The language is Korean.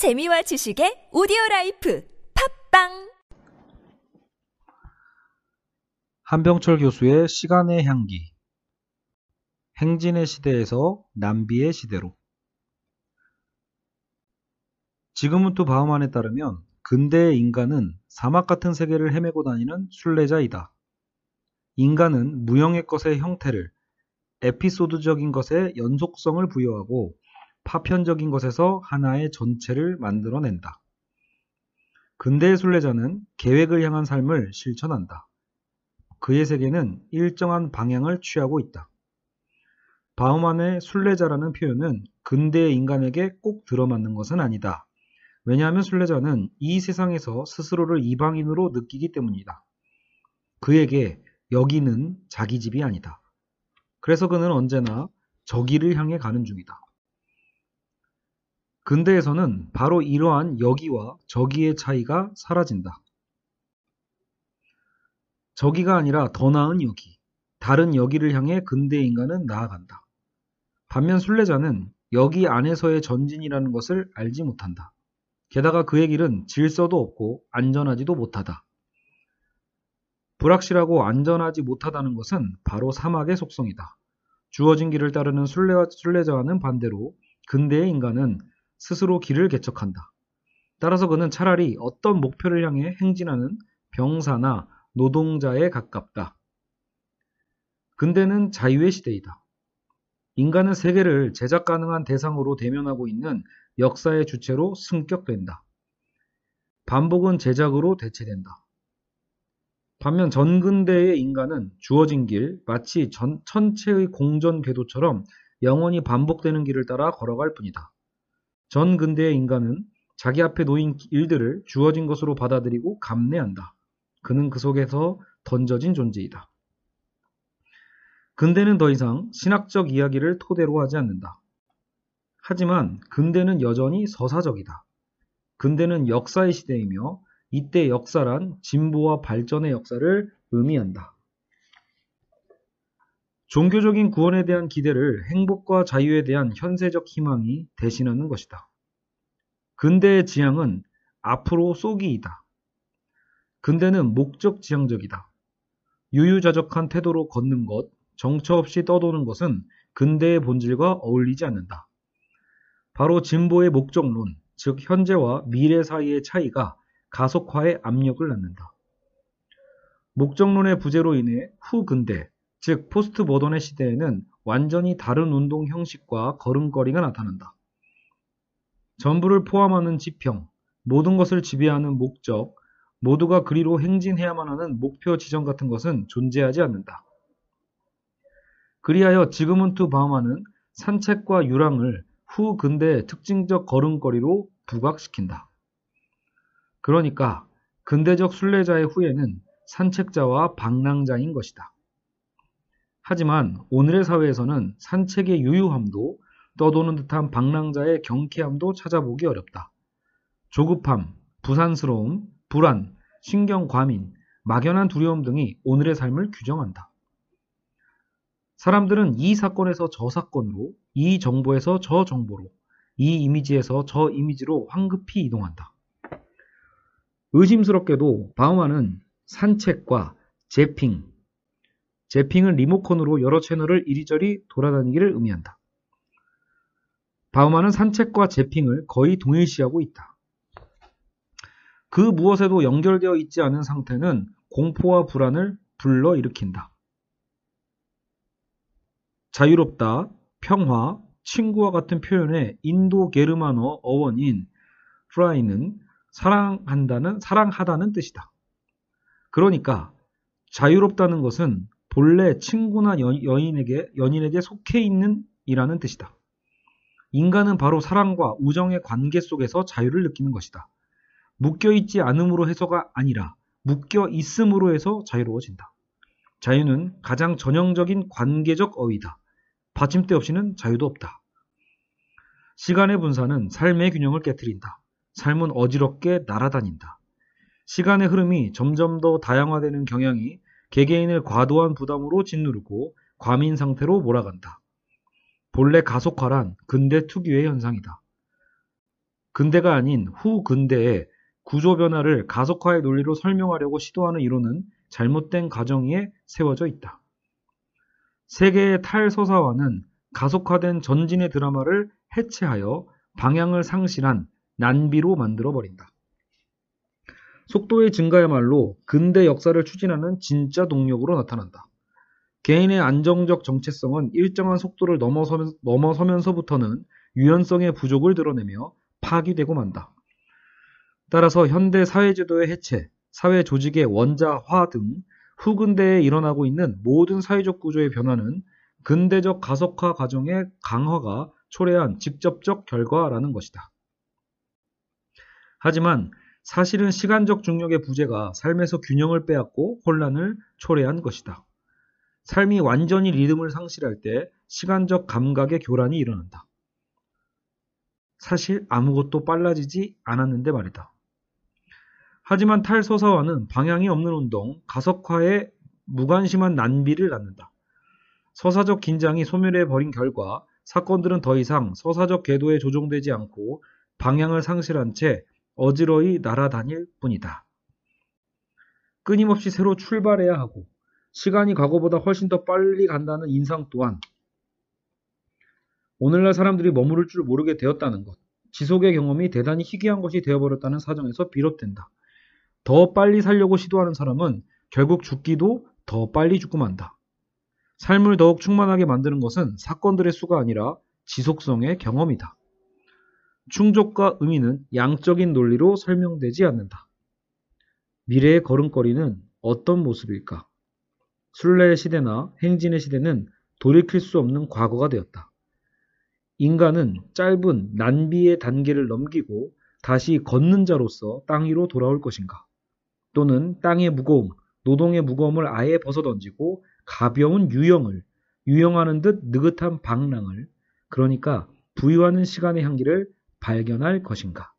재미와 지식의 오디오 라이프 팝빵! 한병철 교수의 시간의 향기. 행진의 시대에서 난비의 시대로. 지그문트 바우만에 따르면 근대의 인간은 사막 같은 세계를 헤매고 다니는 순례자이다. 인간은 무형의 것에 형태를 에피소드적인 것에 연속성을 부여하고 파편적인 것에서 하나의 전체를 만들어낸다. 근대의 순례자는 계획을 향한 삶을 실천한다. 그의 세계는 일정한 방향을 취하고 있다. 바우만의 순례자라는 표현은 근대의 인간에게 꼭 들어맞는 것은 아니다. 왜냐하면 순례자는 이 세상에서 스스로를 이방인으로 느끼기 때문이다. 그에게 여기는 자기 집이 아니다. 그래서 그는 언제나 저기를 향해 가는 중이다. 근대에서는 바로 이러한 여기와 저기의 차이가 사라진다. 저기가 아니라 더 나은 여기, 다른 여기를 향해 근대 인간은 나아간다. 반면 순례자는 여기 안에서의 전진이라는 것을 알지 못한다. 게다가 그의 길은 질서도 없고 안전하지도 못하다. 불확실하고 안전하지 못하다는 것은 바로 사막의 속성이다. 주어진 길을 따르는 순례와, 순례자와는 반대로 근대의 인간은 스스로 길을 개척한다. 따라서 그는 차라리 어떤 목표를 향해 행진하는 병사나 노동자에 가깝다. 근대는 자유의 시대이다. 인간은 세계를 제작 가능한 대상으로 대면하고 있는 역사의 주체로 승격된다. 반복은 제작으로 대체된다. 반면 전근대의 인간은 주어진 길, 마치 전, 천체의 공전 궤도처럼 영원히 반복되는 길을 따라 걸어갈 뿐이다. 전 근대의 인간은 자기 앞에 놓인 일들을 주어진 것으로 받아들이고 감내한다. 그는 그 속에서 던져진 존재이다. 근대는 더 이상 신학적 이야기를 토대로 하지 않는다. 하지만 근대는 여전히 서사적이다. 근대는 역사의 시대이며 이때 역사란 진보와 발전의 역사를 의미한다. 종교적인 구원에 대한 기대를 행복과 자유에 대한 현세적 희망이 대신하는 것이다. 근대의 지향은 앞으로 쏘기이다. 근대는 목적 지향적이다. 유유자적한 태도로 걷는 것, 정처 없이 떠도는 것은 근대의 본질과 어울리지 않는다. 바로 진보의 목적론, 즉 현재와 미래 사이의 차이가 가속화의 압력을 낳는다. 목적론의 부재로 인해 후근대, 즉 포스트 모던의 시대에는 완전히 다른 운동 형식과 걸음걸이가 나타난다. 전부를 포함하는 지평, 모든 것을 지배하는 목적, 모두가 그리로 행진해야만 하는 목표 지점 같은 것은 존재하지 않는다. 그리하여 지금은투 바우만은 산책과 유랑을 후 근대의 특징적 걸음걸이로 부각시킨다. 그러니까 근대적 순례자의 후예는 산책자와 방랑자인 것이다. 하지만 오늘의 사회에서는 산책의 유유함도 떠도는 듯한 방랑자의 경쾌함도 찾아보기 어렵다. 조급함, 부산스러움, 불안, 신경 과민, 막연한 두려움 등이 오늘의 삶을 규정한다. 사람들은 이 사건에서 저 사건으로, 이 정보에서 저 정보로, 이 이미지에서 저 이미지로 황급히 이동한다. 의심스럽게도 바우만은 산책과 제핑, 제핑은 리모컨으로 여러 채널을 이리저리 돌아다니기를 의미한다. 바우만은 산책과 제핑을 거의 동일시하고 있다. 그 무엇에도 연결되어 있지 않은 상태는 공포와 불안을 불러일으킨다. 자유롭다, 평화, 친구와 같은 표현의 인도 게르만어 어원인 프라이는 사랑한다는 사랑하다는 뜻이다. 그러니까 자유롭다는 것은 본래 친구나 여 인에게 연인에게 속해 있는 이라는 뜻이다. 인간은 바로 사랑과 우정의 관계 속에서 자유를 느끼는 것이다. 묶여 있지 않음으로 해서가 아니라 묶여 있음으로 해서 자유로워진다. 자유는 가장 전형적인 관계적 어휘다. 받침대 없이는 자유도 없다. 시간의 분산은 삶의 균형을 깨뜨린다. 삶은 어지럽게 날아다닌다. 시간의 흐름이 점점 더 다양화되는 경향이 개개인을 과도한 부담으로 짓누르고 과민 상태로 몰아간다. 본래 가속화란 근대 특유의 현상이다. 근대가 아닌 후근대의 구조 변화를 가속화의 논리로 설명하려고 시도하는 이론은 잘못된 가정위에 세워져 있다. 세계의 탈서사화는 가속화된 전진의 드라마를 해체하여 방향을 상실한 난비로 만들어버린다. 속도의 증가야말로 근대 역사를 추진하는 진짜 동력으로 나타난다. 개인의 안정적 정체성은 일정한 속도를 넘어서면, 넘어서면서부터는 유연성의 부족을 드러내며 파기되고 만다. 따라서 현대 사회제도의 해체, 사회 조직의 원자화 등 후근대에 일어나고 있는 모든 사회적 구조의 변화는 근대적 가속화 과정의 강화가 초래한 직접적 결과라는 것이다. 하지만 사실은 시간적 중력의 부재가 삶에서 균형을 빼앗고 혼란을 초래한 것이다. 삶이 완전히 리듬을 상실할 때 시간적 감각의 교란이 일어난다. 사실 아무것도 빨라지지 않았는데 말이다. 하지만 탈서사화는 방향이 없는 운동, 가속화에 무관심한 난비를 낳는다. 서사적 긴장이 소멸해 버린 결과 사건들은 더 이상 서사적 궤도에 조종되지 않고 방향을 상실한 채 어지러이 날아다닐 뿐이다. 끊임없이 새로 출발해야 하고 시간이 과거보다 훨씬 더 빨리 간다는 인상 또한 오늘날 사람들이 머무를 줄 모르게 되었다는 것, 지속의 경험이 대단히 희귀한 것이 되어버렸다는 사정에서 비롯된다. 더 빨리 살려고 시도하는 사람은 결국 죽기도 더 빨리 죽고 만다. 삶을 더욱 충만하게 만드는 것은 사건들의 수가 아니라 지속성의 경험이다. 충족과 의미는 양적인 논리로 설명되지 않는다. 미래의 걸음걸이는 어떤 모습일까? 순례의 시대나 행진의 시대는 돌이킬 수 없는 과거가 되었다. 인간은 짧은 난비의 단계를 넘기고 다시 걷는 자로서 땅 위로 돌아올 것인가? 또는 땅의 무거움, 노동의 무거움을 아예 벗어던지고 가벼운 유형을, 유영하는 듯 느긋한 방랑을, 그러니까 부유하는 시간의 향기를 발견할 것인가?